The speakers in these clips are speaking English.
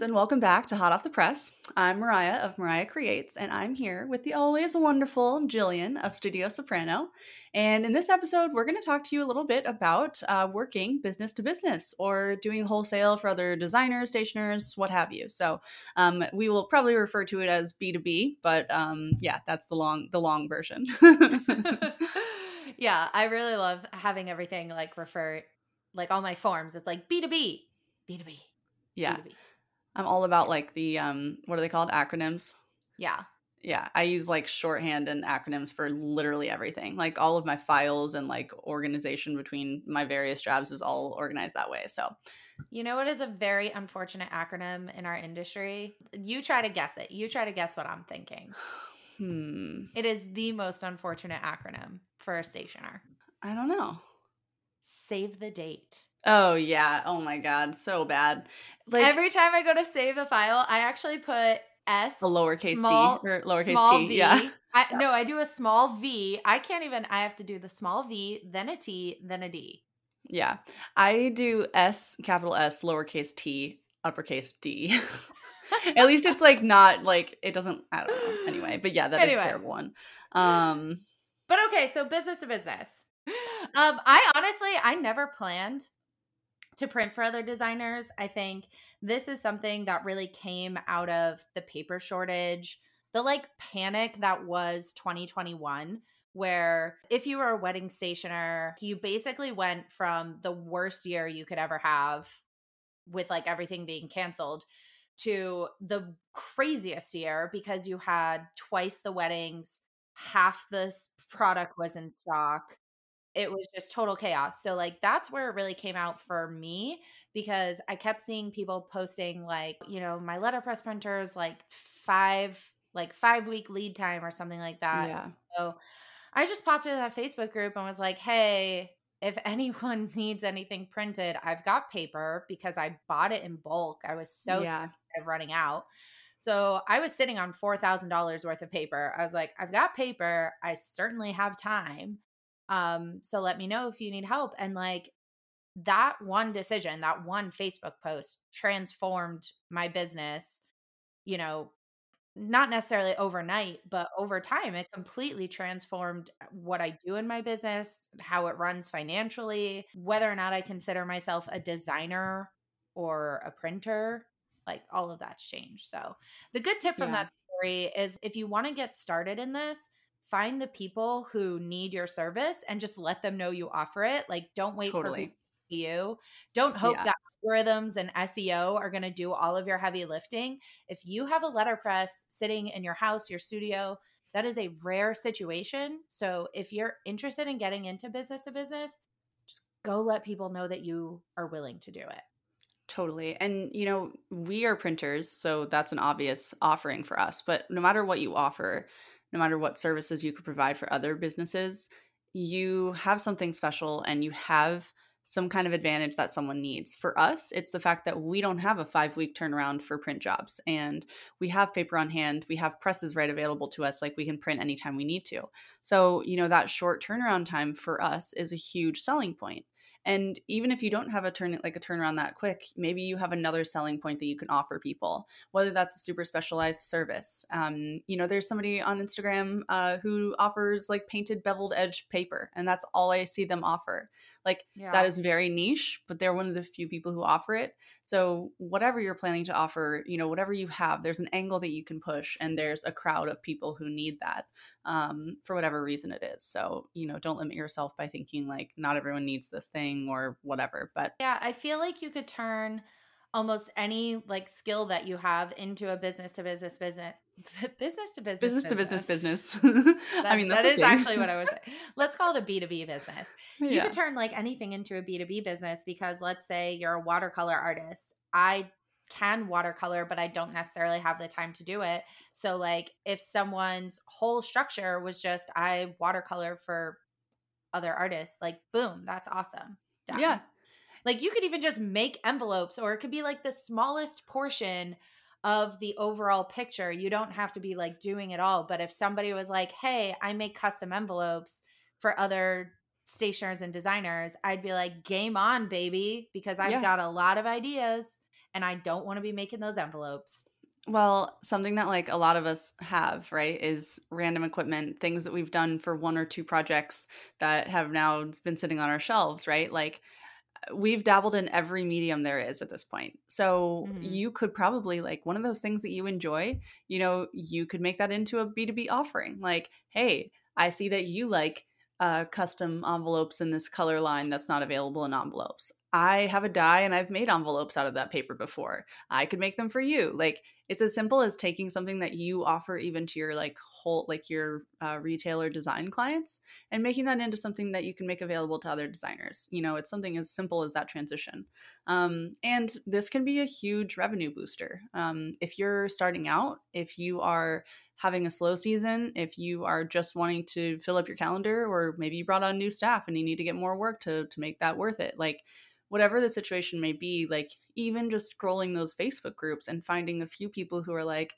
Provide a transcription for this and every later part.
Friends, and welcome back to Hot Off the Press. I'm Moriah of Moriah Creates, and I'm here with the always wonderful Jillian of Studio Soprano. And in this episode, we're going to talk to you a little bit about uh, working business to business or doing wholesale for other designers, stationers, what have you. So um, we will probably refer to it as B2B, but um, yeah, that's the long the long version. yeah, I really love having everything like refer like all my forms. It's like B2B, B2B. yeah, B2B. I'm all about like the um, what are they called? Acronyms. Yeah. yeah i use like shorthand and acronyms for literally everything like all of my files and like organization between my various jobs is all organized that way so You know what is a very unfortunate acronym in our industry? You try to guess it. You try to guess what I'm thinking. hmm It is the most unfortunate acronym for a stationer. i don't know Save the date. Oh yeah oh my god so bad like Every time I go to save a file, I actually put S a lowercase small, d or lowercase small t v. yeah I, no, I do a small v. I can't even. I have to do the small v, then a t, then a d. yeah i do s capital s lowercase t uppercase d at least it's like not like it doesn't i don't know anyway but yeah that is Anyway. a terrible one um But okay, so business to business. Um, I honestly, I never planned to print for other designers. I think this is something that really came out of the paper shortage, the like panic that was 2021, where if you were a wedding stationer, you basically went from the worst year you could ever have with like everything being canceled to the craziest year because you had twice the weddings, half the product was in stock. It was just total chaos. So like that's where it really came out for me because I kept seeing people posting like, you know, my letterpress printers like 5 like 5 week lead time or something like that. yeah So I just popped into that Facebook group and was like, hey, if anyone needs anything printed, I've got paper because I bought it in bulk. I was so yeah of running out. So I was sitting on $4,000 worth of paper. I was like, I've got paper. I certainly have time. Um, so let me know if you need help. And like that one decision, that one Facebook post transformed my business, you know, not necessarily overnight, but over time, it completely transformed what I do in my business, how it runs financially, whether or not I consider myself a designer or a printer like all of that's changed. So, the good tip from Yeah. that story is if you want to get started in this, find the people who need your service and just let them know you offer it. Like, don't wait for Totally. see you. Don't hope Yeah. that algorithms and SEO are going to do all of your heavy lifting. If you have a letterpress sitting in your house, your studio, that is a rare situation. So, if you're interested in getting into business to business, just go let people know that you are willing to do it. Totally. And, you know, we are printers, so that's an obvious offering for us. But no matter what you offer, no matter what services you could provide for other businesses, you have something special and you have some kind of advantage that someone needs. For us, it's the fact that we don't have a five week turnaround for print jobs and we have paper on hand. We have presses right available to us, like we can print anytime we need to. So, you know, that short turnaround time for us is a huge selling point. And even if you don't have a turn like a turnaround that quick, maybe you have another selling point that you can offer people, whether that's a super specialized service. Um, you know, there's somebody on Instagram uh, who offers like painted beveled edge paper, and that's all I see them offer. Like Yeah. that is very niche, but they're one of the few people who offer it. So whatever you're planning to offer, you know, whatever you have, there's an angle that you can push, and there's a crowd of people who need that um, for whatever reason it is. So you know, don't limit yourself by thinking like not everyone needs this thing or whatever. But Yeah, I feel like you could turn almost any like skill that you have into a business to business business business to business. Business to business business. That, I mean, that's that is thing. actually what I was saying. Let's call it a B2B business. You yeah. could turn like anything into a B2B business because let's say you're a watercolor artist. I can watercolor, but I don't necessarily have the time to do it. So, like, if someone's whole structure was just I watercolor for other artists, like, boom, that's awesome. Done. Yeah. Like, you could even just make envelopes, or it could be like the smallest portion of the overall picture. You don't have to be like doing it all. But if somebody was like, hey, I make custom envelopes for other stationers and designers, I'd be like, game on, baby, because I've Yeah. got a lot of ideas and I don't want to be making those envelopes. Well, something that like a lot of us have, right, is random equipment, things that we've done for one or two projects that have now been sitting on our shelves, right? Like we've dabbled in every medium there is at this point. So Mhm. you could probably like one of those things that you enjoy, you know, you could make that into a B2B offering. Like, hey, I see that you like uh, custom envelopes in this color line that's not available in envelopes. I have a die and I've made envelopes out of that paper before. I could make them for you. Like it's as simple as taking something that you offer even to your like whole like your uh, retailer design clients and making that into something that you can make available to other designers. You know, it's something as simple as that transition. Um, and this can be a huge revenue booster. Um, if you're starting out, if you are having a slow season, if you are just wanting to fill up your calendar, or maybe you brought on new staff and you need to get more work to to make that worth it, like whatever the situation may be, like even just scrolling those Facebook groups and finding a few people who are like,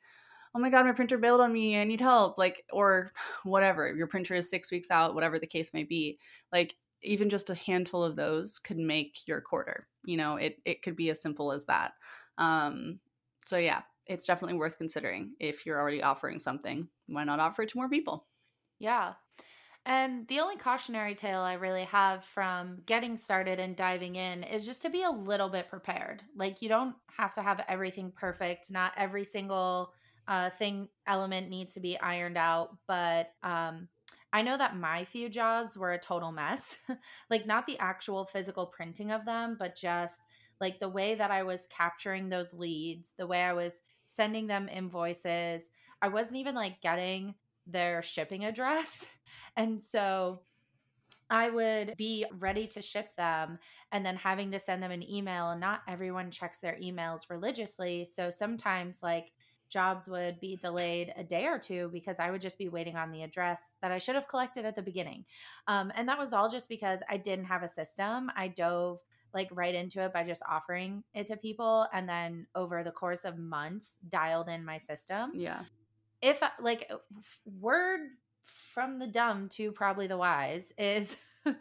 oh my god, my printer bailed on me, I need help, like or whatever, your printer is six weeks out, whatever the case may be, like even just a handful of those could make your quarter. You know, it it could be as simple as that. Um, so yeah, it's definitely worth considering if you're already offering something. Why not offer it to more people? Yeah. And the only cautionary tale I really have from getting started and diving in is just to be a little bit prepared. Like, you don't have to have everything perfect. Not every single uh, thing element needs to be ironed out. But um, I know that my few jobs were a total mess. like, not the actual physical printing of them, but just like the way that I was capturing those leads, the way I was sending them invoices. I wasn't even like getting their shipping address. And so I would be ready to ship them and then having to send them an email. And not everyone checks their emails religiously. So sometimes, like, jobs would be delayed a day or two because I would just be waiting on the address that I should have collected at the beginning. Um, and that was all just because I didn't have a system. I dove like right into it by just offering it to people and then over the course of months dialed in my system Yeah. if like word from the dumb to probably the wise is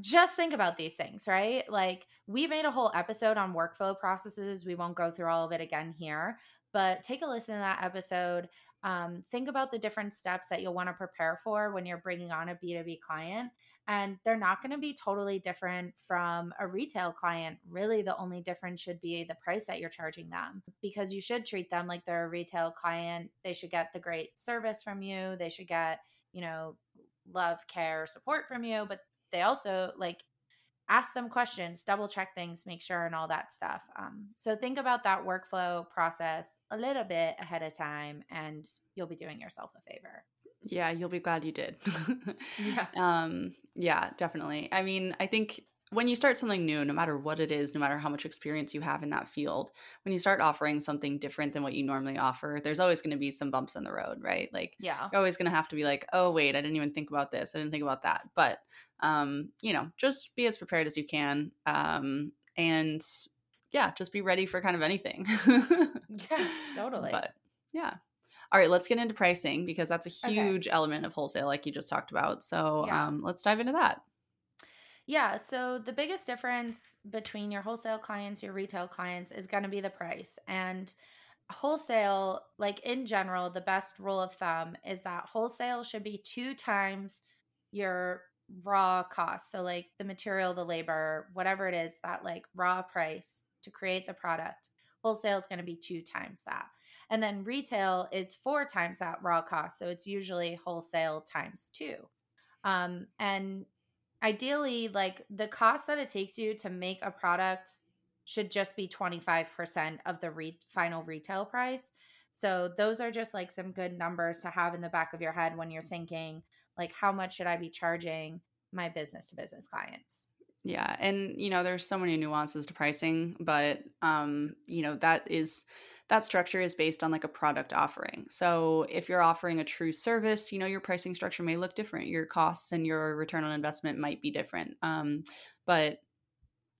just think about these things, right? Like we made a whole episode on workflow processes. We won't go through all of it again here, but take a listen to that episode. Um, think about the different steps that you'll want to prepare for when you're bringing on a B2B client. And they're not going to be totally different from a retail client. Really, the only difference should be the price that you're charging them because you should treat them like they're a retail client. They should get the great service from you. They should get, you know, love, care, support from you. But they also like ask them questions, double check things, make sure, and all that stuff. Um, so think about that workflow process a little bit ahead of time, and you'll be doing yourself a favor. Yeah, you'll be glad you did. Yeah. Um, yeah, definitely. I mean, I think when you start something new, no matter what it is, no matter how much experience you have in that field, when you start offering something different than what you normally offer, there's always going to be some bumps in the road, right? Like Yeah. you're always going to have to be like, "Oh, wait, I didn't even think about this. I didn't think about that." But um, you know, just be as prepared as you can. Um, and yeah, just be ready for kind of anything. Yeah, totally. But yeah. All right, let's get into pricing because that's a Okay. huge element of wholesale, like you just talked about. So Yeah. um, let's dive into that. Yeah. So the biggest difference between your wholesale clients, your retail clients is going to be the price. And wholesale, like in general, the best rule of thumb is that wholesale should be two times your raw cost. So, like the material, the labor, whatever it is, that like raw price to create the product. Wholesale is going to be two times that. And then retail is four times that raw cost. So it's usually wholesale times two. Um, and ideally like the cost that it takes you to make a product should just be 25% of the re- final retail price So those are just like some good numbers to have in the back of your head when you're thinking like how much should I be charging my business to business clients? Yeah, and you know there's so many nuances to pricing, but um you know that is that structure is based on like a product offering. So if you're offering a true service, you know your pricing structure may look different. Your costs and your return on investment might be different. Um, but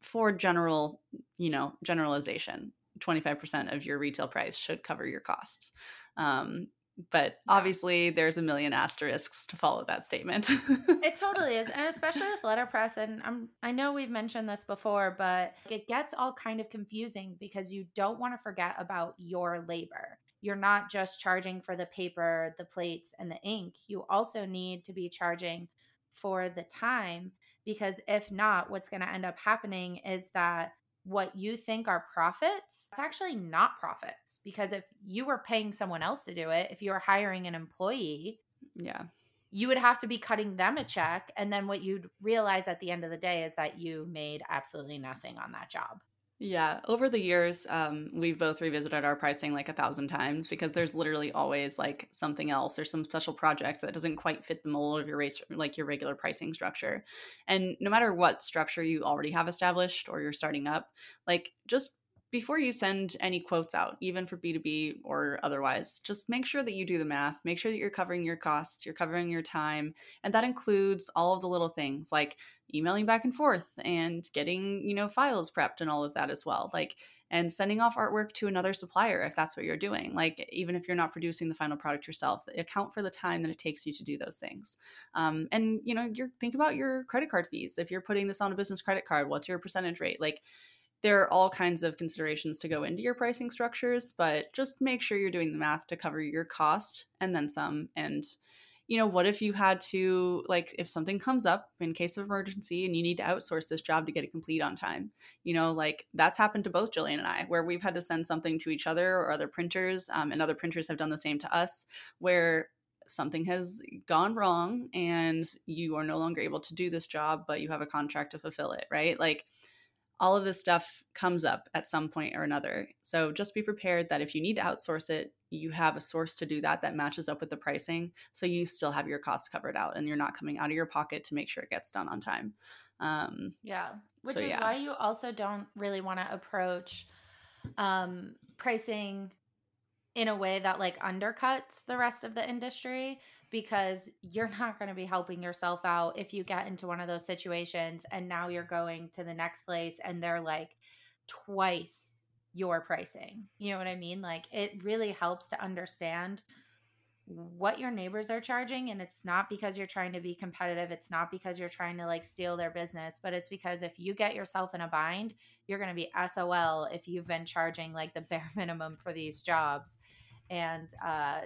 for general, you know, generalization, 25% of your retail price should cover your costs. Um, but obviously there's a million asterisks to follow that statement. It totally is and especially with letterpress and i'm i know we've mentioned this before but it gets all kind of confusing because you don't want to forget about your labor. You're not just charging for the paper the plates and the ink. You also need to be charging for the time because if not what's going to end up happening is that what you think are profits, it's actually not profits because if you were paying someone else to do it, if you were hiring an employee, yeah, you would have to be cutting them a check. And then what you'd realize at the end of the day is that you made absolutely nothing on that job. Yeah, over the years, um, we've both revisited our pricing like a thousand times because there's literally always like something else or some special project that doesn't quite fit the mold of your race, like your regular pricing structure. And no matter what structure you already have established or you're starting up, like just before you send any quotes out, even for B2B or otherwise, just make sure that you do the math. Make sure that you're covering your costs, you're covering your time. And that includes all of the little things like emailing back and forth and getting, you know, files prepped and all of that as well. Like, and sending off artwork to another supplier if that's what you're doing. Like, even if you're not producing the final product yourself, account for the time that it takes you to do those things. Um, and, you know, you're think about your credit card fees. If you're putting this on a business credit card, what's your percentage rate? Like, there are all kinds of considerations to go into your pricing structures, but just make sure you're doing the math to cover your cost and then some. And, you know, what if you had to, like, if something comes up in case of emergency and you need to outsource this job to get it complete on time? You know, like that's happened to both Jillian and I, where we've had to send something to each other or other printers, um, and other printers have done the same to us, where something has gone wrong and you are no longer able to do this job, but you have a contract to fulfill it, right? Like, all of this stuff comes up at some point or another. So just be prepared that if you need to outsource it, you have a source to do that that matches up with the pricing. So you still have your costs covered out and you're not coming out of your pocket to make sure it gets done on time. Um, yeah. Which so, is yeah. why you also don't really want to approach um, pricing in a way that like undercuts the rest of the industry because you're not going to be helping yourself out if you get into one of those situations and now you're going to the next place and they're like twice your pricing. You know what I mean? Like it really helps to understand what your neighbors are charging and it's not because you're trying to be competitive it's not because you're trying to like steal their business but it's because if you get yourself in a bind you're going to be SOL if you've been charging like the bare minimum for these jobs and uh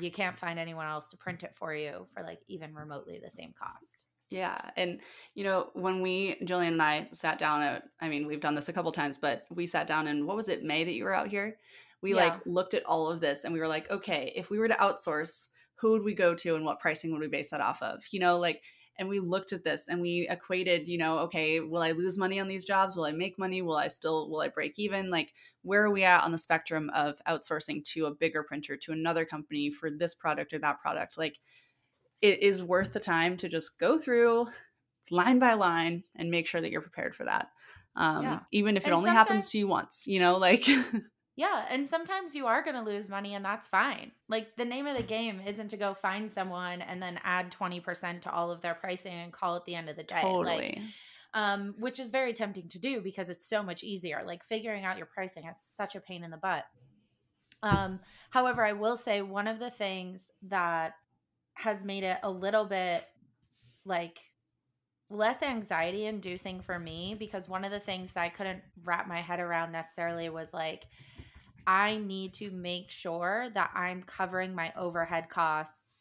you can't find anyone else to print it for you for like even remotely the same cost. Yeah. And, you know, when we, Jillian and I sat down at, I mean, we've done this a couple times, but we sat down in, what was it, May that you were out here? We yeah. like looked at all of this and we were like, okay, if we were to outsource, who would we go to and what pricing would we base that off of? You know, like, and we looked at this and we equated you know okay will i lose money on these jobs? Will i make money? Will i still will i break even? Like where are we at on the spectrum of outsourcing to a bigger printer to another company for this product or that product? Like it is worth the time to just go through line by line and make sure that you're prepared for that um, yeah. even if it and only happens to you once you know like Yeah, and sometimes you are going to lose money and that's fine. Like the name of the game isn't to go find someone and then add 20% to all of their pricing and call it the end of the day. Totally. Like um which is very tempting to do because it's so much easier. Like figuring out your pricing is such a pain in the butt. Um however, I will say one of the things that has made it a little bit like less anxiety inducing for me because one of the things that I couldn't wrap my head around necessarily was like I need to make sure that I'm covering my overhead costs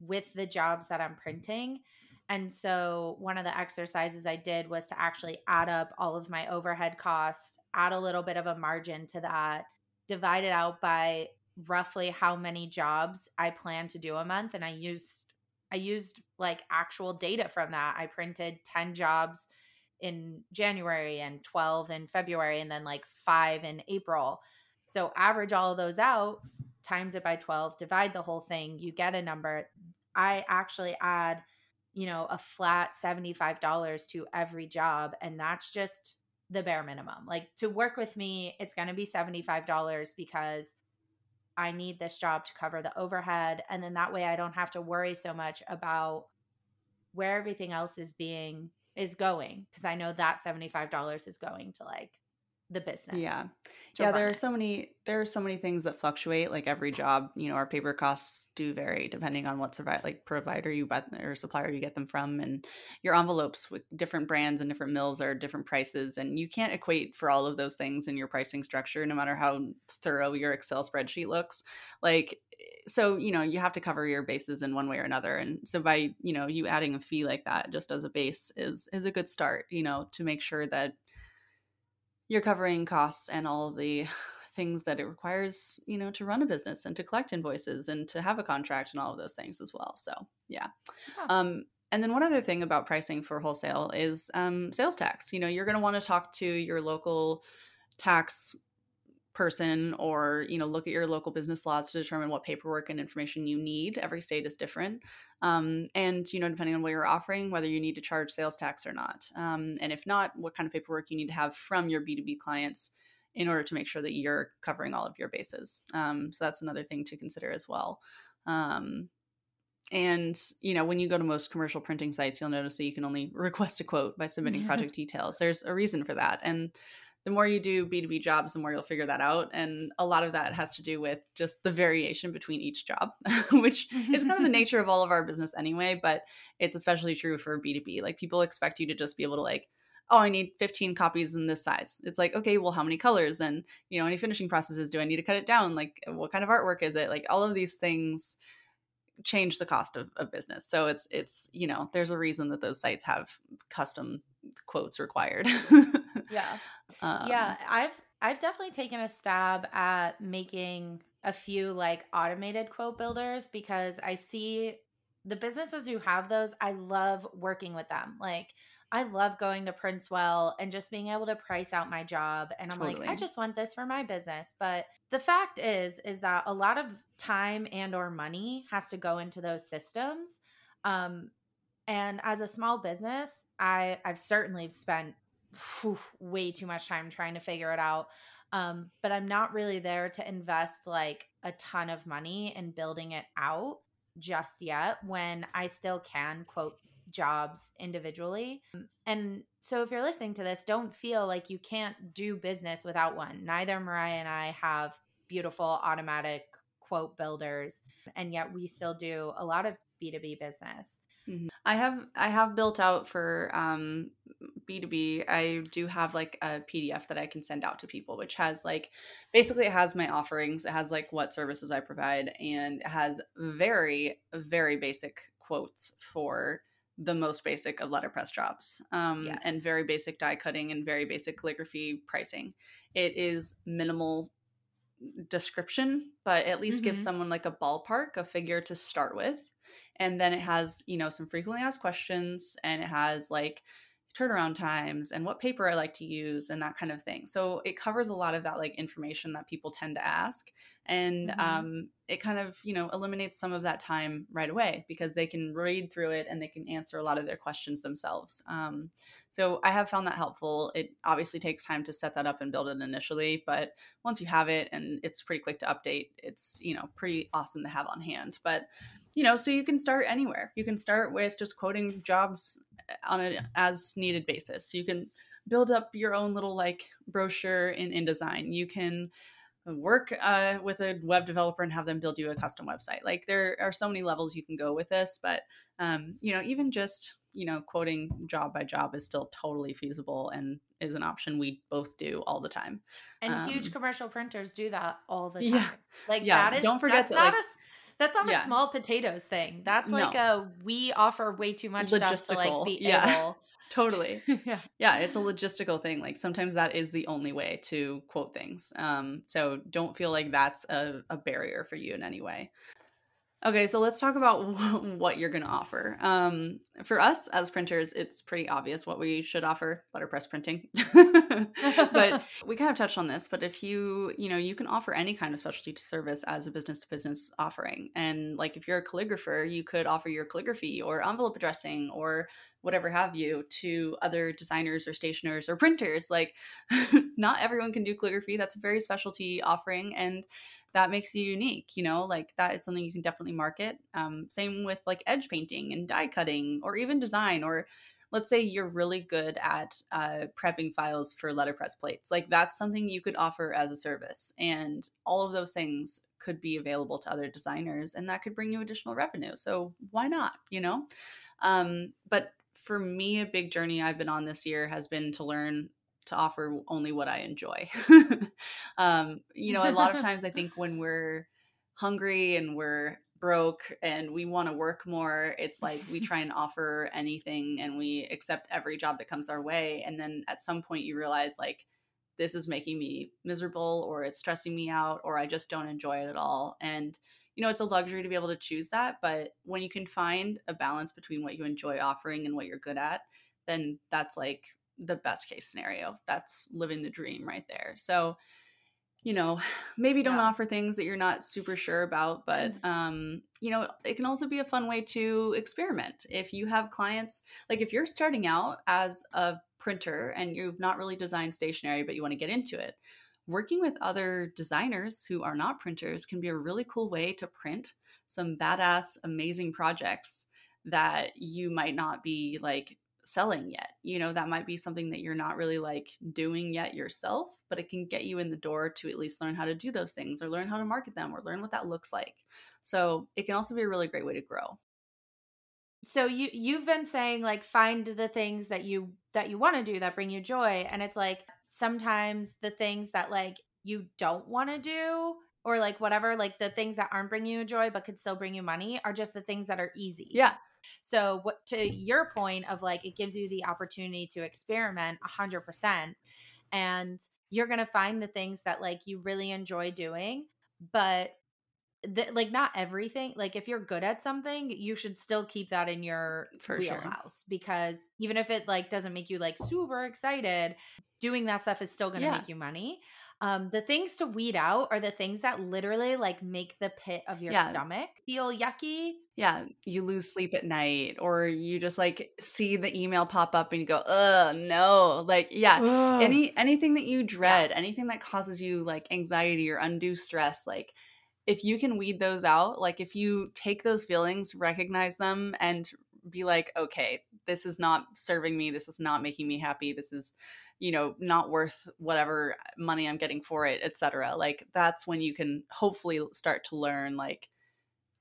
with the jobs that I'm printing. And so, one of the exercises I did was to actually add up all of my overhead costs, add a little bit of a margin to that, divide it out by roughly how many jobs I plan to do a month. And I used, I used like actual data from that. I printed 10 jobs in January and 12 in February and then like 5 in April. So average all of those out, times it by 12, divide the whole thing, you get a number. I actually add, you know, a flat $75 to every job. And that's just the bare minimum. Like to work with me, it's going to be $75 because I need this job to cover the overhead. And then that way I don't have to worry so much about where everything else is being is going because I know that $75 is going to like the business. Yeah. Yeah, there are so many there are so many things that fluctuate like every job, you know, our paper costs do vary depending on what survive like provider you buy or supplier you get them from and your envelopes with different brands and different mills are different prices and you can't equate for all of those things in your pricing structure no matter how thorough your Excel spreadsheet looks. Like so, you know, you have to cover your bases in one way or another and so by, you know, you adding a fee like that just as a base is is a good start, you know, to make sure that you're covering costs and all the things that it requires, you know, to run a business and to collect invoices and to have a contract and all of those things as well. So, yeah. yeah. Um, and then one other thing about pricing for wholesale is um, sales tax. You know, you're going to want to talk to your local tax person or you know look at your local business laws to determine what paperwork and information you need. Every state is different. Um, and you know depending on what you're offering whether you need to charge sales tax or not. Um, and if not what kind of paperwork you need to have from your b2b clients in order to make sure that you're covering all of your bases. Um, so that's another thing to consider as well. Um, and you know when you go to most commercial printing sites you'll notice that you can only request a quote by submitting project details. There's a reason for that. And the more you do B2B jobs, the more you'll figure that out. And a lot of that has to do with just the variation between each job, which is kind of the nature of all of our business anyway, but it's especially true for B2B. Like people expect you to just be able to like, oh, I need 15 copies in this size. It's like, okay, well, how many colors and, you know, any finishing processes do I need to cut it down? Like what kind of artwork is it? Like all of these things change the cost of, of business. So it's it's, you know, there's a reason that those sites have custom quotes required. yeah. Um, yeah, I've I've definitely taken a stab at making a few like automated quote builders because I see the businesses who have those, I love working with them. Like I love going to Princewell and just being able to price out my job. And I'm totally. like, I just want this for my business. But the fact is, is that a lot of time and or money has to go into those systems. Um, and as a small business, I I've certainly spent whew, way too much time trying to figure it out. Um, but I'm not really there to invest like a ton of money in building it out just yet when I still can quote jobs individually. And so if you're listening to this, don't feel like you can't do business without one. Neither Moriah and I have beautiful automatic quote builders, and yet we still do a lot of B2B business. Mm-hmm. I have I have built out for um, B2B. I do have like a PDF that I can send out to people, which has like basically it has my offerings. It has like what services I provide, and it has very very basic quotes for the most basic of letterpress jobs, um, yes. and very basic die cutting and very basic calligraphy pricing. It is minimal description, but at least mm-hmm. gives someone like a ballpark, a figure to start with and then it has you know some frequently asked questions and it has like turnaround times and what paper I like to use and that kind of thing. So it covers a lot of that like information that people tend to ask. And mm-hmm. um, it kind of, you know, eliminates some of that time right away because they can read through it and they can answer a lot of their questions themselves. Um, so I have found that helpful. It obviously takes time to set that up and build it initially, but once you have it and it's pretty quick to update, it's, you know, pretty awesome to have on hand. But you know, so you can start anywhere. You can start with just quoting jobs on an as needed basis. You can build up your own little like brochure in InDesign. You can work uh, with a web developer and have them build you a custom website. Like there are so many levels you can go with this, but um, you know, even just you know, quoting job by job is still totally feasible and is an option we both do all the time. And um, huge commercial printers do that all the time. Yeah, like yeah. That is, don't forget that, not like, a that's not yeah. a small potatoes thing. That's like no. a we offer way too much stuff to like be yeah. able. totally. yeah. Yeah, it's a logistical thing. Like sometimes that is the only way to quote things. Um, so don't feel like that's a, a barrier for you in any way. Okay, so let's talk about what you're going to offer. Um, for us as printers, it's pretty obvious what we should offer: letterpress printing. but we kind of touched on this. But if you, you know, you can offer any kind of specialty service as a business to business offering. And like, if you're a calligrapher, you could offer your calligraphy or envelope addressing or whatever have you to other designers or stationers or printers. Like, not everyone can do calligraphy. That's a very specialty offering, and that makes you unique you know like that is something you can definitely market um, same with like edge painting and die cutting or even design or let's say you're really good at uh, prepping files for letterpress plates like that's something you could offer as a service and all of those things could be available to other designers and that could bring you additional revenue so why not you know? Um, but for me a big journey i've been on this year has been to learn to offer only what I enjoy. um, you know, a lot of times I think when we're hungry and we're broke and we want to work more, it's like we try and offer anything and we accept every job that comes our way. And then at some point you realize like this is making me miserable or it's stressing me out or I just don't enjoy it at all. And you know, it's a luxury to be able to choose that. But when you can find a balance between what you enjoy offering and what you're good at, then that's like the best case scenario. That's living the dream right there. So, you know, maybe don't yeah. offer things that you're not super sure about, but mm. um, you know, it can also be a fun way to experiment. If you have clients, like if you're starting out as a printer and you've not really designed stationery but you want to get into it, working with other designers who are not printers can be a really cool way to print some badass amazing projects that you might not be like selling yet. You know, that might be something that you're not really like doing yet yourself, but it can get you in the door to at least learn how to do those things or learn how to market them or learn what that looks like. So, it can also be a really great way to grow. So you you've been saying like find the things that you that you want to do that bring you joy and it's like sometimes the things that like you don't want to do or like whatever like the things that aren't bringing you joy but could still bring you money are just the things that are easy. Yeah. So what to mm-hmm. your point of like it gives you the opportunity to experiment 100% and you're going to find the things that like you really enjoy doing, but the, like not everything like if you're good at something you should still keep that in your For wheelhouse sure. because even if it like doesn't make you like super excited doing that stuff is still going to yeah. make you money um, the things to weed out are the things that literally like make the pit of your yeah. stomach feel yucky. Yeah, you lose sleep at night, or you just like see the email pop up and you go, "Ugh, no!" Like, yeah, Ugh. any anything that you dread, yeah. anything that causes you like anxiety or undue stress, like if you can weed those out, like if you take those feelings, recognize them, and be like, "Okay, this is not serving me. This is not making me happy. This is." You know not worth whatever money i'm getting for it etc like that's when you can hopefully start to learn like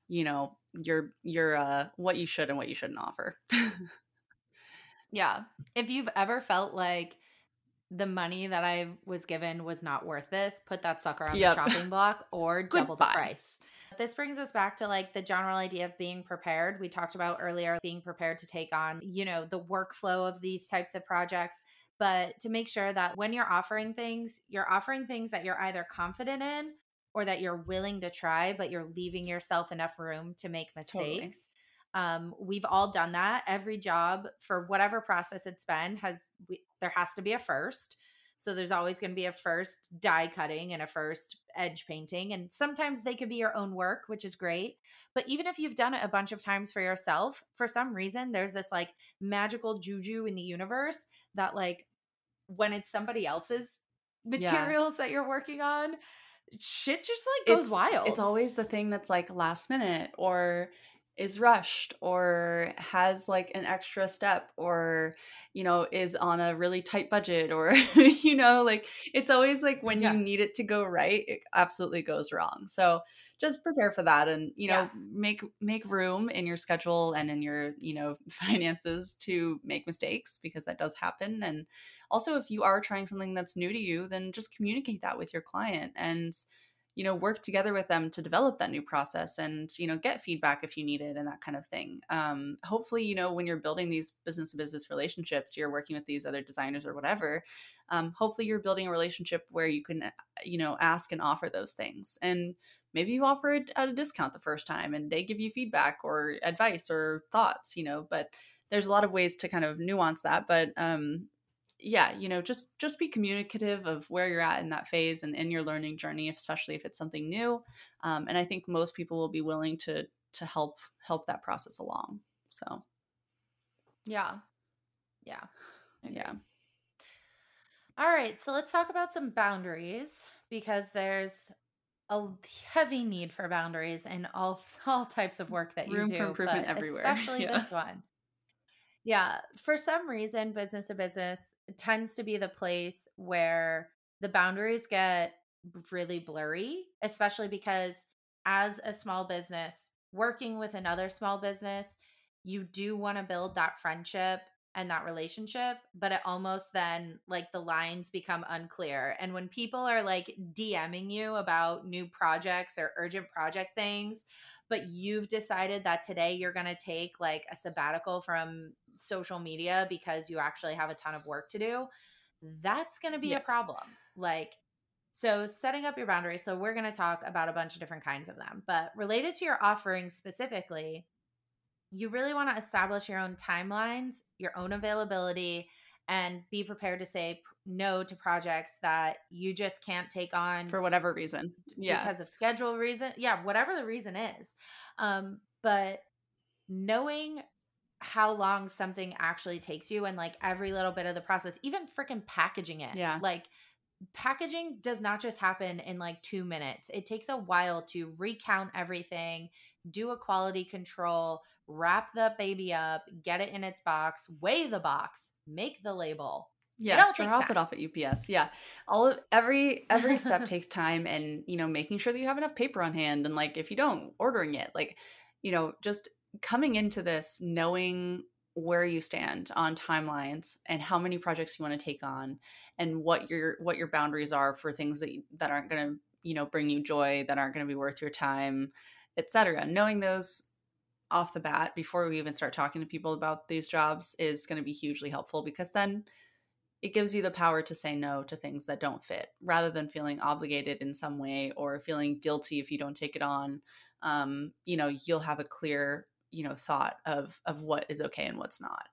you know your your uh what you should and what you shouldn't offer yeah if you've ever felt like the money that I was given was not worth this, put that sucker on yep. the chopping block or double the price. This brings us back to like the general idea of being prepared. We talked about earlier being prepared to take on, you know, the workflow of these types of projects but to make sure that when you're offering things, you're offering things that you're either confident in or that you're willing to try, but you're leaving yourself enough room to make mistakes. Totally. Um, we've all done that. Every job for whatever process it's been has we, there has to be a first. So there's always going to be a first die cutting and a first edge painting. And sometimes they could be your own work, which is great. But even if you've done it a bunch of times for yourself, for some reason, there's this like magical juju in the universe that like when it's somebody else's materials yeah. that you're working on, shit just like goes it's, wild. It's always the thing that's like last minute or is rushed or has like an extra step or you know is on a really tight budget or you know like it's always like when yeah. you need it to go right it absolutely goes wrong so just prepare for that and you know yeah. make make room in your schedule and in your you know finances to make mistakes because that does happen and also if you are trying something that's new to you then just communicate that with your client and you know work together with them to develop that new process and you know get feedback if you need it and that kind of thing. Um, hopefully you know when you're building these business to business relationships you're working with these other designers or whatever um, hopefully you're building a relationship where you can uh, you know ask and offer those things. And maybe you offer it at a discount the first time and they give you feedback or advice or thoughts you know but there's a lot of ways to kind of nuance that but um yeah you know just just be communicative of where you're at in that phase and in your learning journey especially if it's something new um, and i think most people will be willing to to help help that process along so. Yeah. Yeah yeah. all right so let's talk about some boundaries because there's a heavy need for boundaries in all all types of work that you room do for improvement everywhere especially yeah. this one. Yeah for some reason business to business tends to be the place where the boundaries get really blurry, especially because as a small business working with another small business, you do want to build that friendship and that relationship, but it almost then like the lines become unclear. And when people are like DMing you about new projects or urgent project things, but you've decided that today you're going to take like a sabbatical from social media because you actually have a ton of work to do, that's going to be yeah. a problem. Like, so setting up your boundaries. So we're going to talk about a bunch of different kinds of them, but related to your offering specifically, you really want to establish your own timelines, your own availability, and be prepared to say no to projects that you just can't take on for whatever reason. Yeah. Because of schedule reason. Yeah, whatever the reason is. Um, but knowing how long something actually takes you and like every little bit of the process, even freaking packaging it. Yeah. Like packaging does not just happen in like two minutes. It takes a while to recount everything, do a quality control, wrap the baby up, get it in its box, weigh the box, make the label. Yeah, drop it off at UPS. Yeah, all of every every step takes time, and you know, making sure that you have enough paper on hand, and like if you don't, ordering it. Like, you know, just coming into this knowing where you stand on timelines and how many projects you want to take on and what your what your boundaries are for things that that aren't going to you know bring you joy that aren't going to be worth your time etc knowing those off the bat before we even start talking to people about these jobs is going to be hugely helpful because then it gives you the power to say no to things that don't fit rather than feeling obligated in some way or feeling guilty if you don't take it on. Um, you know you'll have a clear you know thought of of what is okay and what's not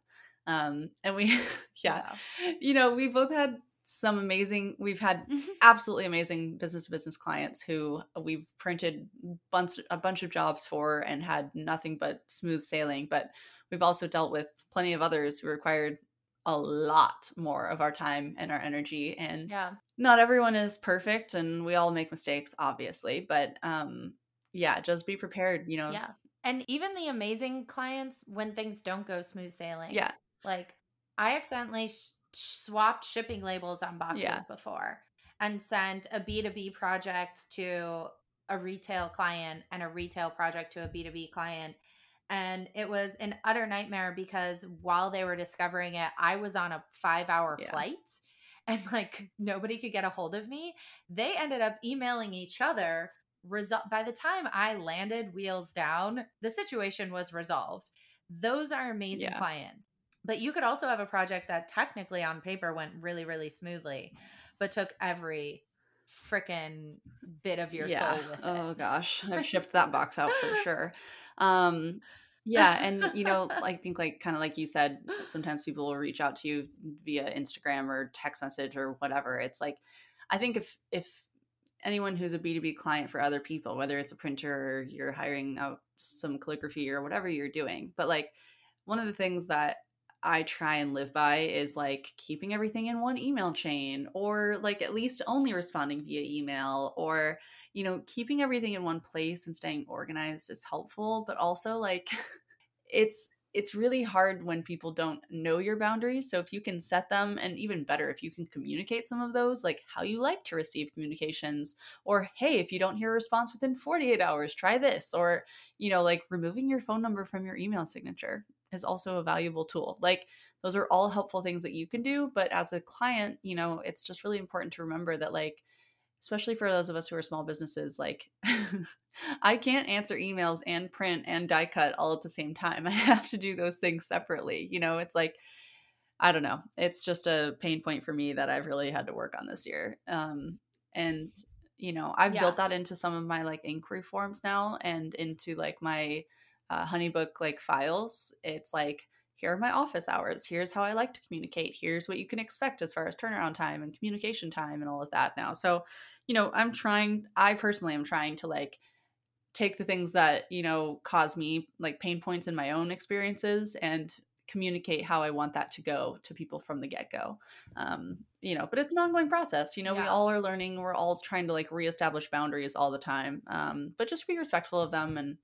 um and we yeah, yeah. you know we both had some amazing we've had absolutely amazing business to business clients who we've printed bunch a bunch of jobs for and had nothing but smooth sailing but we've also dealt with plenty of others who required a lot more of our time and our energy and yeah. not everyone is perfect and we all make mistakes obviously but um yeah just be prepared you know yeah and even the amazing clients, when things don't go smooth sailing. Yeah. Like I accidentally sh- swapped shipping labels on boxes yeah. before and sent a B2B project to a retail client and a retail project to a B2B client. And it was an utter nightmare because while they were discovering it, I was on a five hour yeah. flight and like nobody could get a hold of me. They ended up emailing each other result by the time I landed wheels down, the situation was resolved. Those are amazing yeah. clients. But you could also have a project that technically on paper went really, really smoothly, but took every freaking bit of your yeah. soul with it. Oh gosh, I've shipped that box out for sure. Um yeah, and you know, I think like kind of like you said, sometimes people will reach out to you via Instagram or text message or whatever. It's like I think if if anyone who's a B2B client for other people, whether it's a printer or you're hiring out some calligraphy or whatever you're doing. But like one of the things that I try and live by is like keeping everything in one email chain or like at least only responding via email or you know keeping everything in one place and staying organized is helpful but also like it's it's really hard when people don't know your boundaries. So if you can set them, and even better, if you can communicate some of those, like how you like to receive communications, or hey, if you don't hear a response within 48 hours, try this, or, you know, like removing your phone number from your email signature is also a valuable tool. Like those are all helpful things that you can do. But as a client, you know, it's just really important to remember that, like, especially for those of us who are small businesses, like I can't answer emails and print and die cut all at the same time. I have to do those things separately. You know, it's like, I don't know. It's just a pain point for me that I've really had to work on this year. Um, and you know, I've Yeah. built that into some of my like inquiry forms now and into like my uh, Honeybook like files. It's like, here are my office hours. Here's how I like to communicate. Here's what you can expect as far as turnaround time and communication time and all of that now. So, you know, I'm trying, I personally am trying to like take the things that, you know, cause me like pain points in my own experiences and communicate how I want that to go to people from the get go. Um, you know, but it's an ongoing process. You know, we all are learning. We're all trying to like reestablish boundaries all the time. Um, but just be respectful of them and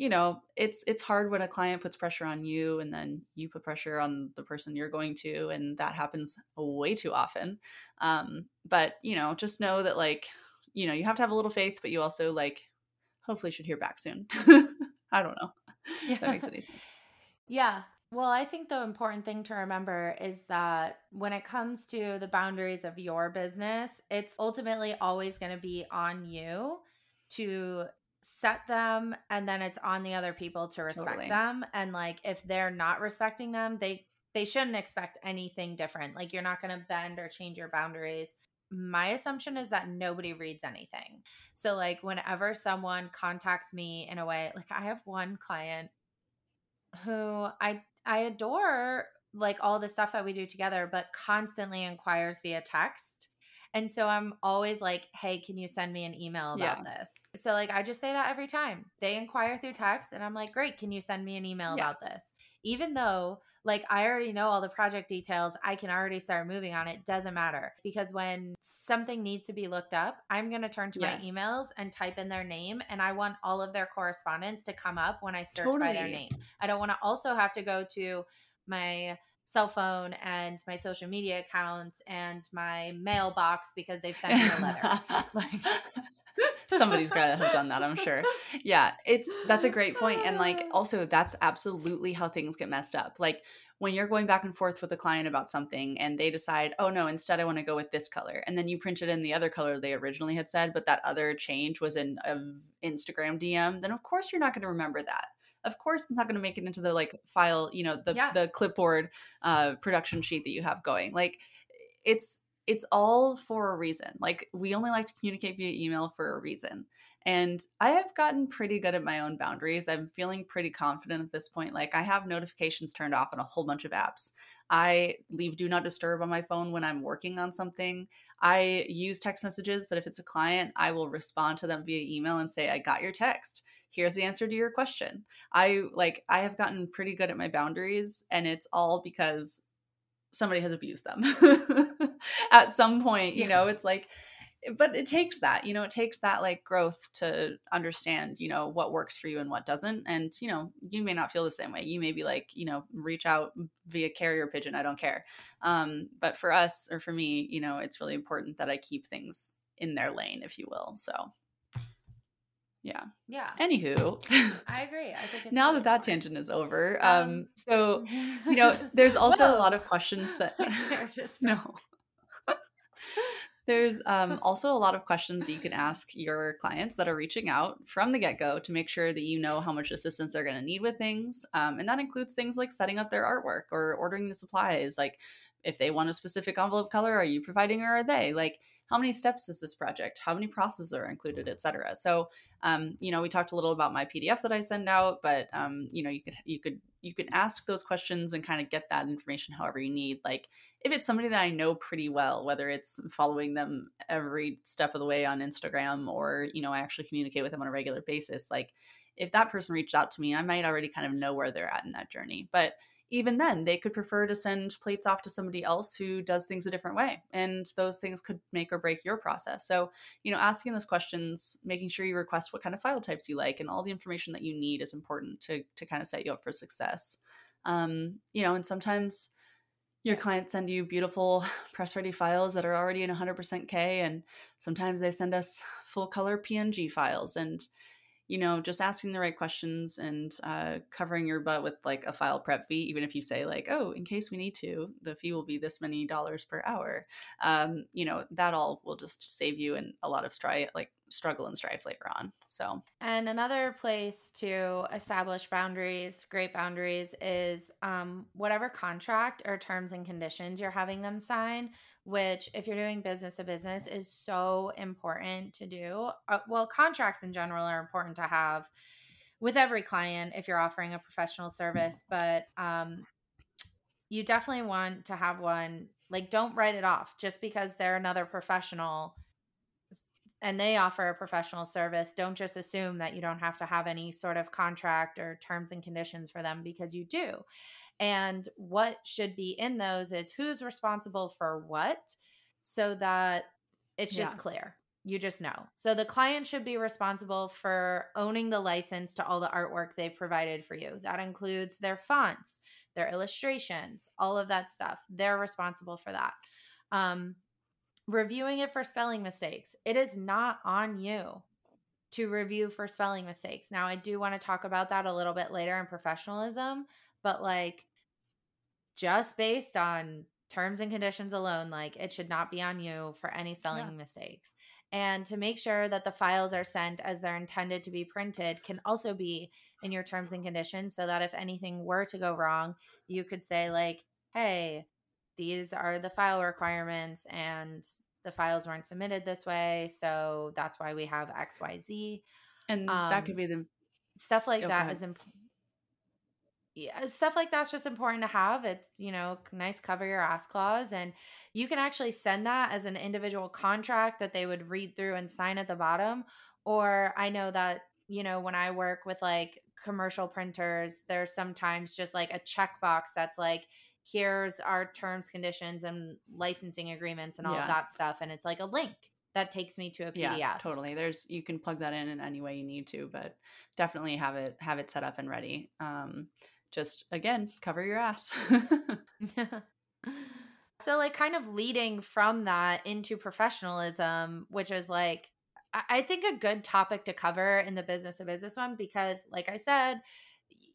you know it's it's hard when a client puts pressure on you and then you put pressure on the person you're going to and that happens way too often um but you know just know that like you know you have to have a little faith but you also like hopefully should hear back soon i don't know yeah. that makes any sense Yeah. Well, I think the important thing to remember is that when it comes to the boundaries of your business, it's ultimately always going to be on you to set them and then it's on the other people to respect Totally. them and like if they're not respecting them, they they shouldn't expect anything different. Like you're not going to bend or change your boundaries. My assumption is that nobody reads anything. So like whenever someone contacts me in a way, like I have one client who I I adore like all the stuff that we do together, but constantly inquires via text. And so I'm always like, hey, can you send me an email about this? So like I just say that every time. They inquire through text and I'm like, great, can you send me an email Yeah. about this? Even though like I already know all the project details, I can already start moving on it. Doesn't matter. Because when something needs to be looked up, I'm gonna turn to Yes. my emails and type in their name and I want all of their correspondence to come up when I search by their name. I don't want to also have to go to my cell phone and my social media accounts and my mailbox because they've sent me a letter. Like somebody's got to have done that i'm sure. Yeah it's that's a great point and like also that's absolutely how things get messed up. Like when you're going back and forth with a client about something and they decide oh no instead i want to go with this color and then you printed in the other color they originally had said but that other change was in a instagram dm then of course you're not going to remember that. Of course it's not going to make it into the like file you know the Yeah. the clipboard uh production sheet that you have going. Like it's it's all for a reason. Like we only like to communicate via email for a reason. And I have gotten pretty good at my own boundaries. I'm feeling pretty confident at this point. Like I have notifications turned off on a whole bunch of apps. I leave do not disturb on my phone when I'm working on something. I use text messages, but if it's a client, I will respond to them via email and say, I got your text. Here's the answer to your question. I like I have gotten pretty good at my boundaries and it's all because somebody has abused them at some point you Yeah. know it's like but it takes that you know it takes that like growth to understand you know what works for you and what doesn't. And you know you may not feel the same way. You may be like you know reach out via carrier pigeon i don't care. Um but for us or for me you know it's really important that i keep things in their lane if you will. So yeah. Yeah. anywho I agree. I think it's now really that that tangent is over Um, um so you know there's also a lot of questions that just no. there's um, also a lot of questions you can ask your clients that are reaching out from the get-go to make sure that you know how much assistance they're going to need with things um, and that includes things like setting up their artwork or ordering the supplies like if they want a specific envelope color are you providing or are they? Like how many steps is this project? How many processes are included etc so um, you know we talked a little about my pdf that i send out but um, you know you could you could you could ask those questions and kind of get that information however you need. Like if it's somebody that i know pretty well whether it's following them every step of the way on instagram or you know i actually communicate with them on a regular basis like if that person reached out to me i might already kind of know where they're at in that journey. But even then they could prefer to send plates off to somebody else who does things a different way and those things could make or break your process. So you know asking those questions making sure you request what kind of file types you like and all the information that you need is important to to kind of set you up for success. Um you know and sometimes your clients send you beautiful press ready files that are already in 100% k and sometimes they send us full color png files and you know, just asking the right questions and uh, covering your butt with like a file prep fee, even if you say like, oh, in case we need to, the fee will be this many dollars per hour. Um, you know, that all will just save you and a lot of strife, like struggle and strife later on. So, and another place to establish boundaries, great boundaries, is um, whatever contract or terms and conditions you're having them sign, which, if you're doing business to business, is so important to do. Uh, well, contracts in general are important to have with every client if you're offering a professional service, but um, you definitely want to have one. Like, don't write it off just because they're another professional and they offer a professional service, don't just assume that you don't have to have any sort of contract or terms and conditions for them because you do. And what should be in those is who's responsible for what so that it's just yeah. clear. You just know. So the client should be responsible for owning the license to all the artwork they've provided for you. That includes their fonts, their illustrations, all of that stuff. They're responsible for that. Um, reviewing it for spelling mistakes. It is not on you to review for spelling mistakes. Now, I do want to talk about that a little bit later in professionalism, but like just based on terms and conditions alone, like it should not be on you for any spelling yeah. mistakes. And to make sure that the files are sent as they're intended to be printed can also be in your terms and conditions so that if anything were to go wrong, you could say, like, hey, these are the file requirements and the files weren't submitted this way so that's why we have xyz and um, that could um, be the stuff like oh, that is important yeah, stuff like that's just important to have. It's, you know, nice cover your ass clause. And you can actually send that as an individual contract that they would read through and sign at the bottom. Or I know that, you know, when I work with like commercial printers, there's sometimes just like a checkbox that's like, here's our terms, conditions, and licensing agreements and all yeah. of that stuff. And it's like a link that takes me to a PDF. Yeah, totally. There's you can plug that in in any way you need to, but definitely have it have it set up and ready. Um, just again, cover your ass. so like kind of leading from that into professionalism, which is like I think a good topic to cover in the business of business one because like I said,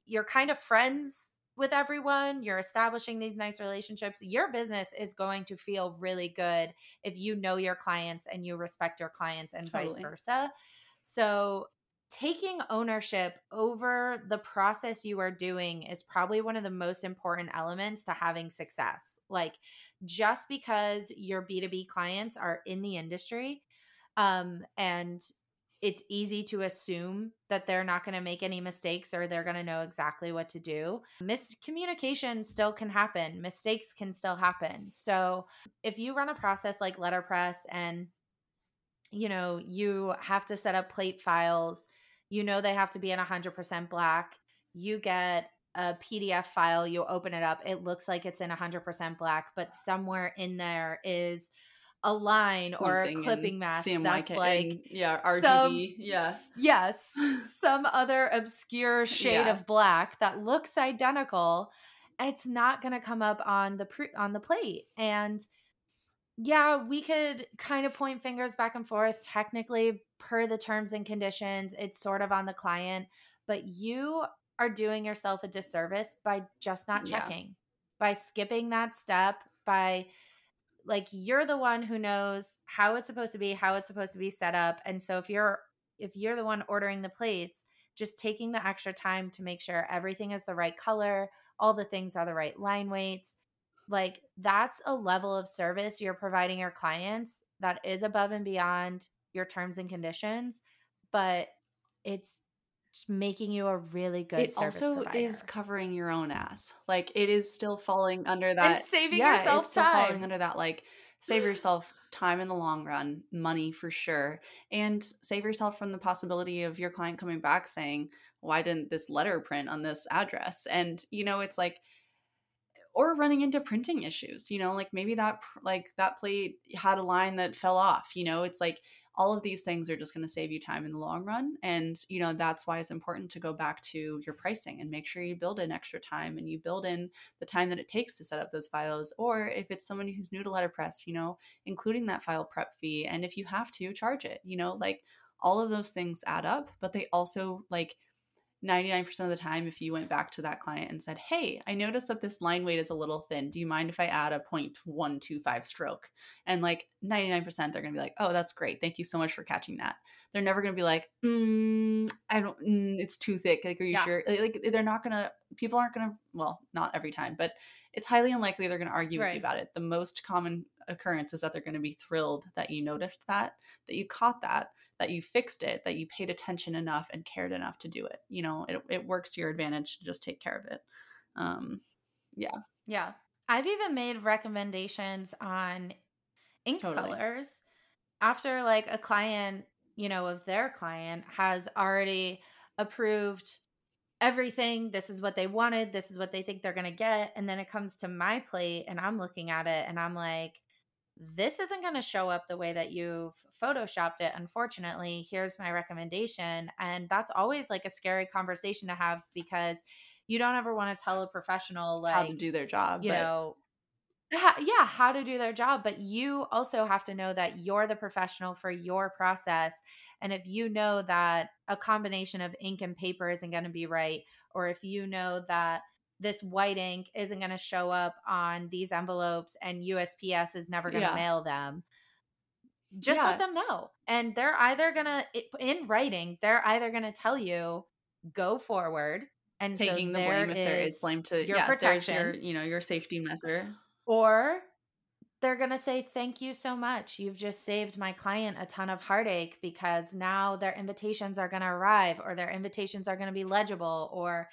you're kind of friends with everyone, you're establishing these nice relationships, your business is going to feel really good if you know your clients and you respect your clients and totally. vice versa. So, taking ownership over the process you are doing is probably one of the most important elements to having success. Like, just because your B2B clients are in the industry um, and it's easy to assume that they're not going to make any mistakes or they're going to know exactly what to do. Miscommunication still can happen, mistakes can still happen. So, if you run a process like letterpress and you know, you have to set up plate files, you know they have to be in 100% black. You get a PDF file, you open it up, it looks like it's in 100% black, but somewhere in there is a line or a clipping mask CMYK that's like and, yeah RGB some, yeah yes some other obscure shade yeah. of black that looks identical it's not going to come up on the pre- on the plate and yeah we could kind of point fingers back and forth technically per the terms and conditions it's sort of on the client but you are doing yourself a disservice by just not checking yeah. by skipping that step by like you're the one who knows how it's supposed to be how it's supposed to be set up and so if you're if you're the one ordering the plates just taking the extra time to make sure everything is the right color all the things are the right line weights like that's a level of service you're providing your clients that is above and beyond your terms and conditions but it's making you a really good it also provider. is covering your own ass like it is still falling under that and saving yeah, yourself it's time. falling under that like save yourself time in the long run money for sure and save yourself from the possibility of your client coming back saying why didn't this letter print on this address and you know it's like or running into printing issues you know like maybe that like that plate had a line that fell off you know it's like all of these things are just going to save you time in the long run and you know that's why it's important to go back to your pricing and make sure you build in extra time and you build in the time that it takes to set up those files or if it's somebody who's new to letterpress you know including that file prep fee and if you have to charge it you know like all of those things add up but they also like 99% of the time, if you went back to that client and said, Hey, I noticed that this line weight is a little thin. Do you mind if I add a 0.125 stroke? And like 99%, they're going to be like, Oh, that's great. Thank you so much for catching that. They're never going to be like, mm, I don't, mm, it's too thick. Like, are you yeah. sure? Like, they're not going to, people aren't going to, well, not every time, but it's highly unlikely they're going to argue right. with you about it. The most common occurrence is that they're going to be thrilled that you noticed that, that you caught that that you fixed it, that you paid attention enough and cared enough to do it. You know, it, it works to your advantage to just take care of it. Um, yeah. Yeah. I've even made recommendations on ink totally. colors after like a client, you know, of their client has already approved everything. This is what they wanted. This is what they think they're going to get. And then it comes to my plate and I'm looking at it and I'm like, this isn't going to show up the way that you've photoshopped it unfortunately. Here's my recommendation. And that's always like a scary conversation to have because you don't ever want to tell a professional like how to do their job you but... know yeah how to do their job. But you also have to know that you're the professional for your process. And if you know that a combination of ink and paper isn't going to be right or if you know that this white ink isn't going to show up on these envelopes and USPS is never going to yeah. mail them. Just yeah. let them know. And they're either going to, in writing, they're either going to tell you, go forward. And taking so the blame if there is blame to your yeah, protection, your, you know, your safety measure. Or they're going to say, Thank you so much. You've just saved my client a ton of heartache because now their invitations are going to arrive or their invitations are going to be legible or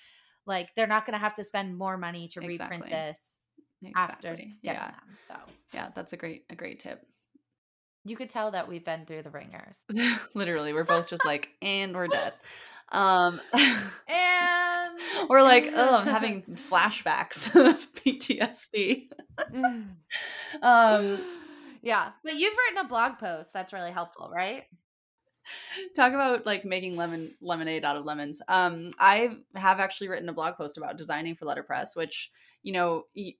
like they're not going to have to spend more money to exactly. reprint this exactly. after yeah. Them, so yeah, that's a great a great tip. You could tell that we've been through the ringers. Literally, we're both just like, and we're dead. Um, and we're like, oh, I'm having flashbacks of PTSD. um, yeah, but you've written a blog post that's really helpful, right? talk about like making lemon lemonade out of lemons. Um i have actually written a blog post about designing for letterpress which you know it,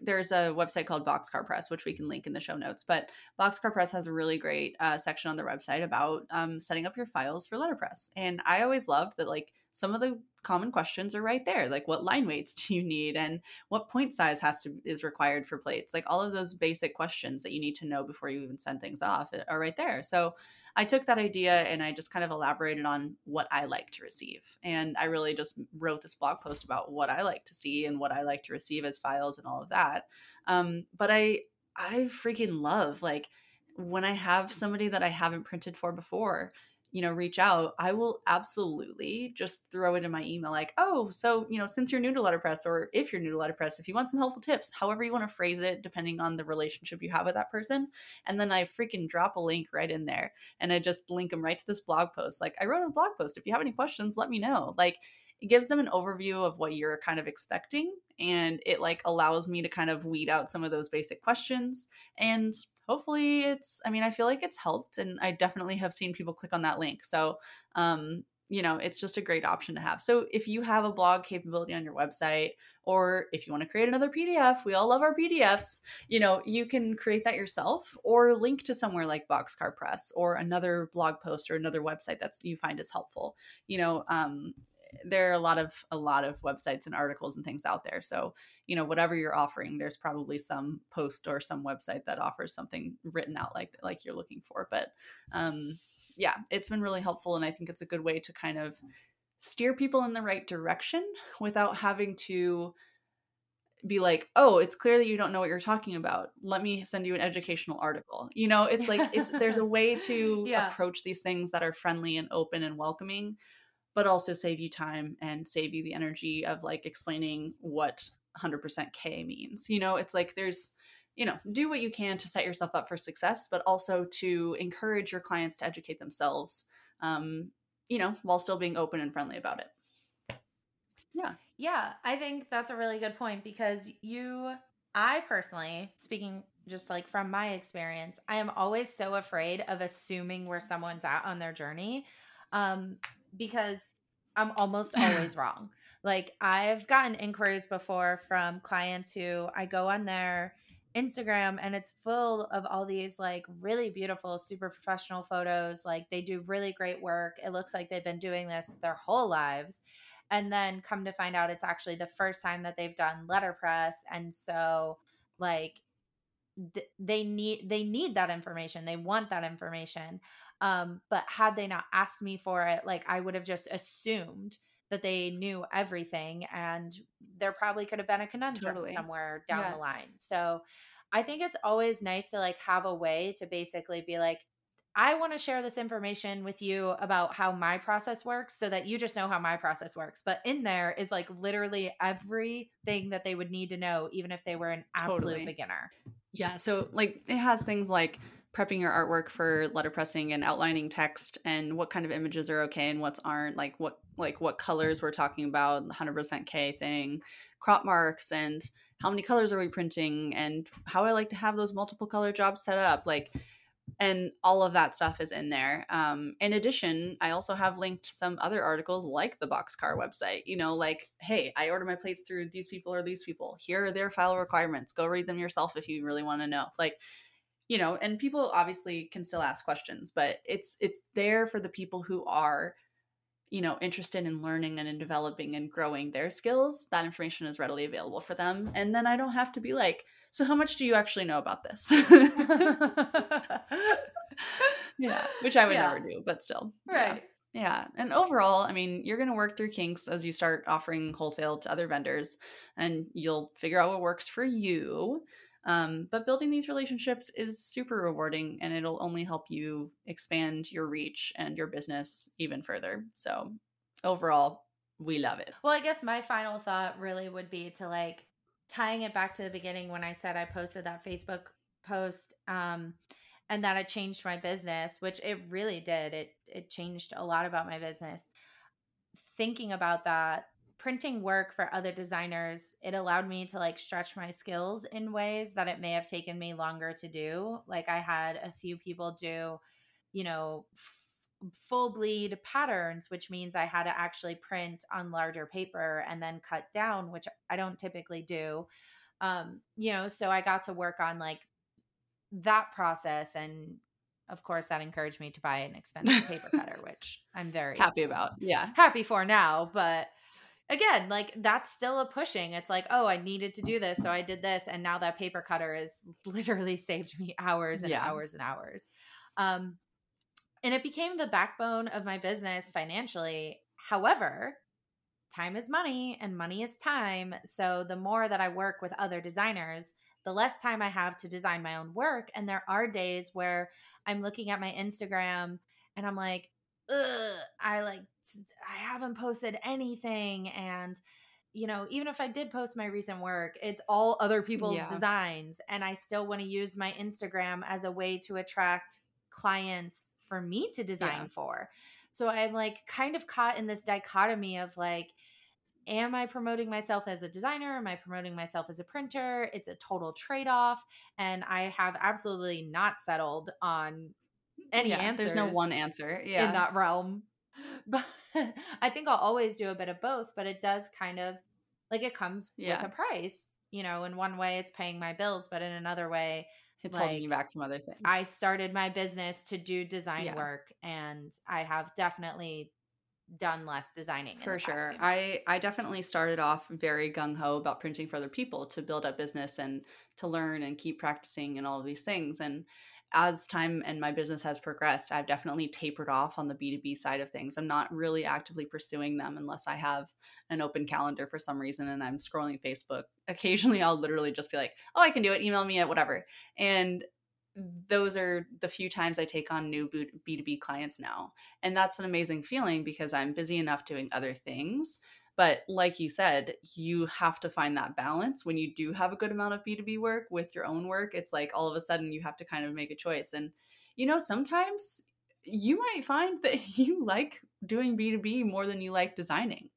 there's a website called boxcar press which we can link in the show notes but boxcar press has a really great uh, section on their website about um, setting up your files for letterpress. And i always loved that like some of the common questions are right there like what line weights do you need and what point size has to is required for plates? Like all of those basic questions that you need to know before you even send things off eh, are right there. So I took that idea and I just kind of elaborated on what I like to receive. And I really just wrote this blog post about what I like to see and what I like to receive as files and all of that. Um, but I I freaking love like when I have somebody that I haven't printed for before you know, reach out, I will absolutely just throw it in my email like, oh, so, you know, since you're new to letterpress or if you're new to letterpress, if you want some helpful tips, however you want to phrase it, depending on the relationship you have with that person. And then I freaking drop a link right in there and I just link them right to this blog post. Like, I wrote a blog post. If you have any questions, let me know. Like, it gives them an overview of what you're kind of expecting and it like allows me to kind of weed out some of those basic questions and hopefully it's i mean i feel like it's helped and i definitely have seen people click on that link so um you know it's just a great option to have. So if you have a blog capability on your website or if you want to create another pdf we all love our pdfs you know you can create that yourself or link to somewhere like boxcar press or another blog post or another website that's you find is helpful. You know um, there are a lot of a lot of websites and articles and things out there so you know whatever you're offering there's probably some post or some website that offers something written out like like you're looking for but um yeah it's been really helpful and i think it's a good way to kind of steer people in the right direction without having to be like, "Oh, it's clear that you don't know what you're talking about. Let me send you an educational article." You know, it's like it's there's a way to yeah. approach these things that are friendly and open and welcoming but also save you time and save you the energy of like explaining what 100% K means. You know, it's like there's, you know, do what you can to set yourself up for success, but also to encourage your clients to educate themselves, um, you know, while still being open and friendly about it. Yeah. Yeah. I think that's a really good point because you, I personally, speaking just like from my experience, I am always so afraid of assuming where someone's at on their journey. Um, because I'm almost always wrong. Like I've gotten inquiries before from clients who I go on their Instagram and it's full of all these like really beautiful, super professional photos. Like they do really great work. It looks like they've been doing this their whole lives. And then come to find out it's actually the first time that they've done letterpress. And so, like, th- they need they need that information they want that information um but had they not asked me for it like i would have just assumed that they knew everything and there probably could have been a conundrum totally. somewhere down yeah. the line so i think it's always nice to like have a way to basically be like I want to share this information with you about how my process works so that you just know how my process works. But in there is like literally everything that they would need to know, even if they were an absolute totally. beginner. Yeah. So, like, it has things like prepping your artwork for letterpressing and outlining text and what kind of images are okay and what's aren't like what like what colors we're talking about the 100% k thing crop marks and how many colors are we printing and how i like to have those multiple color jobs set up like and all of that stuff is in there. Um, in addition, I also have linked some other articles like the Boxcar website. You know, like, hey, I order my plates through these people or these people. Here are their file requirements. Go read them yourself if you really want to know. Like, you know, and people obviously can still ask questions, but it's it's there for the people who are you know interested in learning and in developing and growing their skills that information is readily available for them and then i don't have to be like so how much do you actually know about this yeah which i would yeah. never do but still right yeah. yeah and overall i mean you're going to work through kinks as you start offering wholesale to other vendors and you'll figure out what works for you um, but building these relationships is super rewarding and it'll only help you expand your reach and your business even further. So, overall, we love it. Well, I guess my final thought really would be to like tying it back to the beginning when I said I posted that Facebook post um, and that it changed my business, which it really did. It it changed a lot about my business. Thinking about that printing work for other designers, it allowed me to like stretch my skills in ways that it may have taken me longer to do. Like I had a few people do, you know, f- full bleed patterns, which means I had to actually print on larger paper and then cut down, which I don't typically do. Um, you know, so I got to work on like that process and of course that encouraged me to buy an expensive paper cutter which i'm very happy about yeah happy for now but again, like that's still a pushing. It's like, oh, I needed to do this, so I did this, and now that paper cutter has literally saved me hours and yeah. hours and hours. Um, and it became the backbone of my business financially. However, time is money and money is time. So the more that I work with other designers, the less time I have to design my own work. And there are days where I'm looking at my Instagram and I'm like, Ugh, I like I haven't posted anything and you know, even if I did post my recent work, it's all other people's yeah. designs and I still want to use my Instagram as a way to attract clients for me to design yeah. for. So I'm like kind of caught in this dichotomy of like am I promoting myself as a designer? Am I promoting myself as a printer? It's a total trade off. And I have absolutely not settled on any yeah, answers. There's no one answer. Yeah. In that realm. But I think I'll always do a bit of both, but it does kind of like it comes yeah. with a price. You know, in one way it's paying my bills, but in another way it's like, holding you back from other things. I started my business to do design yeah. work and I have definitely done less designing for sure i i definitely started off very gung-ho about printing for other people to build up business and to learn and keep practicing and all of these things and as time and my business has progressed, I've definitely tapered off on the B2B side of things. I'm not really actively pursuing them unless I have an open calendar for some reason and I'm scrolling Facebook. Occasionally, I'll literally just be like, oh, I can do it. Email me at whatever. And those are the few times I take on new B2B clients now. And that's an amazing feeling because I'm busy enough doing other things but like you said, you have to find that balance when you do have a good amount of B2B work with your own work. It's like all of a sudden you have to kind of make a choice. And, you know, sometimes you might find that you like doing B2B more than you like designing.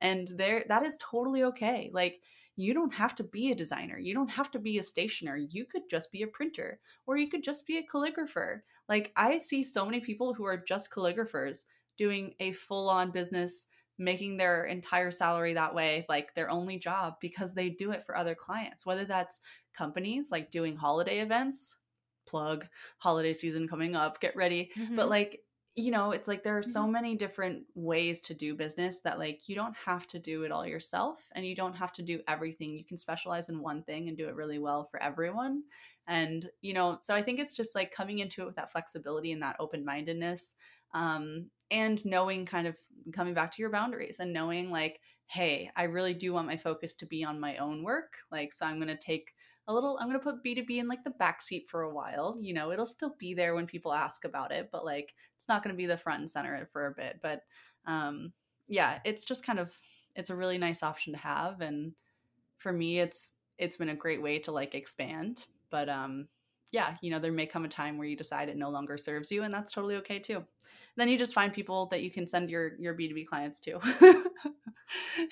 And there that is totally okay. Like you don't have to be a designer. You don't have to be a stationer. You could just be a printer or you could just be a calligrapher. Like I see so many people who are just calligraphers doing a full-on business making their entire salary that way like their only job because they do it for other clients whether that's companies like doing holiday events plug holiday season coming up get ready Mhm. but like you know it's like there are so Mhm. many different ways to do business that like you don't have to do it all yourself and you don't have to do everything you can specialize in one thing and do it really well for everyone and you know so i think it's just like coming into it with that flexibility and that open-mindedness um, and knowing kind of coming back to your boundaries and knowing like hey i really do want my focus to be on my own work like so i'm going to take a little i'm going to put b2b in like the back seat for a while you know it'll still be there when people ask about it but like it's not going to be the front and center for a bit. But um yeah it's just kind of it's a really nice option to have and for me it's it's been a great way to like expand but um yeah you know there may come a time where you decide it no longer serves you and that's totally okay too then you just find people that you can send your your b2b clients to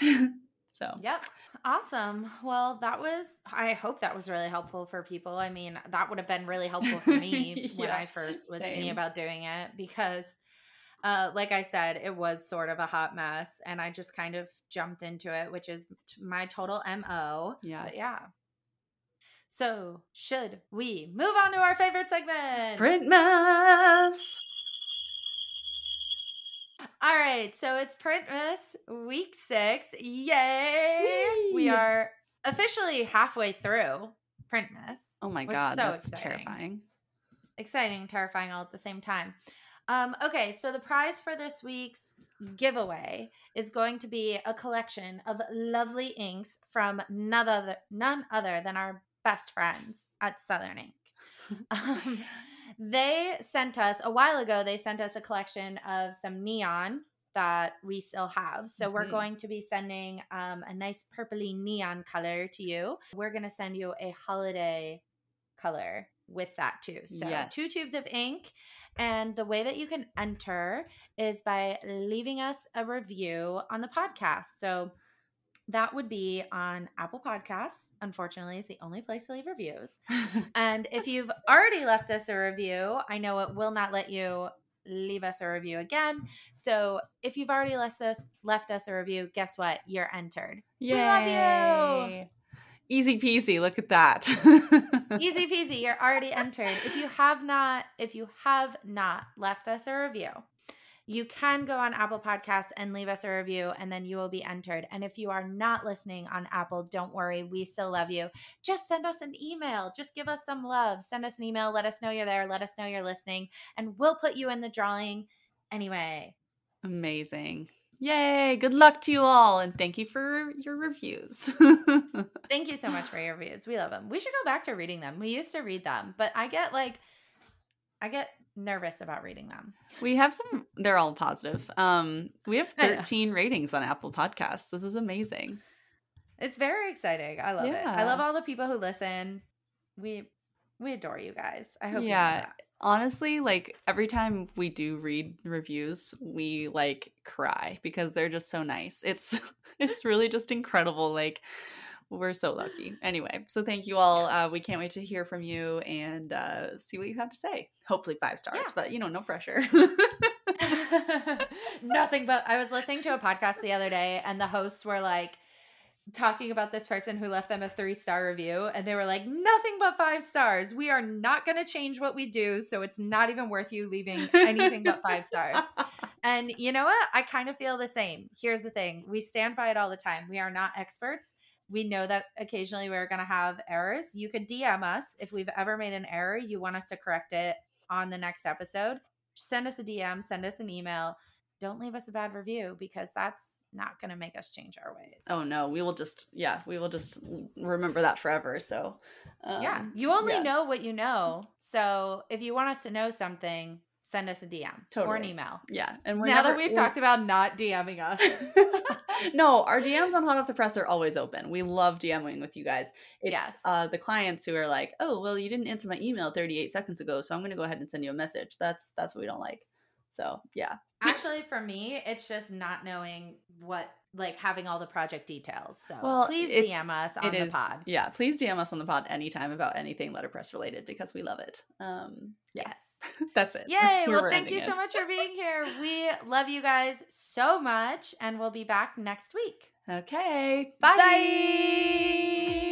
so Yep. Awesome. Well, that was, I hope that was really helpful for people. I mean, that would have been really helpful for me when I first was same. thinking about doing it because, uh, like I said, it was sort of a hot mess and I just kind of jumped into it, which is my total MO. yeah But yeah. So, should we move on to our favorite segment? print mess All right, so it's Printmas week six. Yay! We are officially halfway through Printmas. oh my god so that's exciting. terrifying Exciting, terrifying all at the same time. Um, okay, so the prize for this week's giveaway is going to be a collection of lovely inks from none other, none other than our best friends at Southern Ink. Um, they sent us a while ago they sent us a collection of some neon that we still have so we're Mhm. going to be sending um, a nice purpley neon color to you we're going to send you a holiday color with that too so Yes. two tubes of ink and the way that you can enter is by leaving us a review on the podcast so that would be on apple podcasts unfortunately it's the only place to leave reviews and if you've already left us a review, I know it will not let you leave us a review again. So if you've already left us left us a review, guess what? You're entered. Yay. love you. Easy peasy. Look at that. Easy peasy, you're already entered. If you have not, if you have not left us a review, you can go on Apple Podcasts and leave us a review, and then you will be entered. And if you are not listening on Apple, don't worry, we still love you. Just send us an email. Just give us some love. Send us an email. Let us know you're there. Let us know you're listening, and we'll put you in the drawing anyway. Amazing. Yay. Good luck to you all. And thank you for your reviews. Thank you so much for your reviews. We love them. We should go back to reading them. We used to read them, but I get like, I get nervous about reading them. we have some, they're all positive. Um, we have 13 ratings on Apple Podcasts. This is amazing. It's very exciting. I love it. I love all the people who listen. We we adore you guys. I hope Yeah. you know that. Honestly, like every time we do read reviews, we like cry because they're just so nice. It's it's really just incredible. Like we're so lucky. Anyway, so thank you all. Uh, we can't wait to hear from you and uh, see what you have to say. Hopefully five stars, Yeah. but you know, no pressure. Nothing but I was listening to a podcast the other day and the hosts were like talking about this person who left them a three star review and they were like nothing but five stars we are not going to change what we do so it's not even worth you leaving anything but five stars and you know what i kind of feel the same here's the thing we stand by it all the time we are not experts we know that occasionally we're going to have errors. You could dm us if we've ever made an error. You want us to correct it on the next episode. Send us a dm send us an email. Don't leave us a bad review because that's not going to make us change our ways. Oh no, we will just yeah, we will just remember that forever. So um, yeah you only yeah. know what you know. So if you want us to know something send us a dm or an email Yeah, and we're now never- that we've talked about not dming us no, our DMs on Hot Off the Press are always open. We love DMing with you guys. It's Yes. uh, the clients who are like, "Oh, well, you didn't answer my email 38 seconds ago, so I'm going to go ahead and send you a message." That's that's what we don't like. So yeah, Actually, for me, it's just not knowing what, like having all the project details. So Well, please DM us on it the is. pod. Yeah, please DM us on the pod anytime about anything letterpress related because we love it. Um, yeah. Yes. That's it. Yay. That's well, thank you so much for being here. We love you guys so much, and we'll be back next week. Okay. Bye. Bye.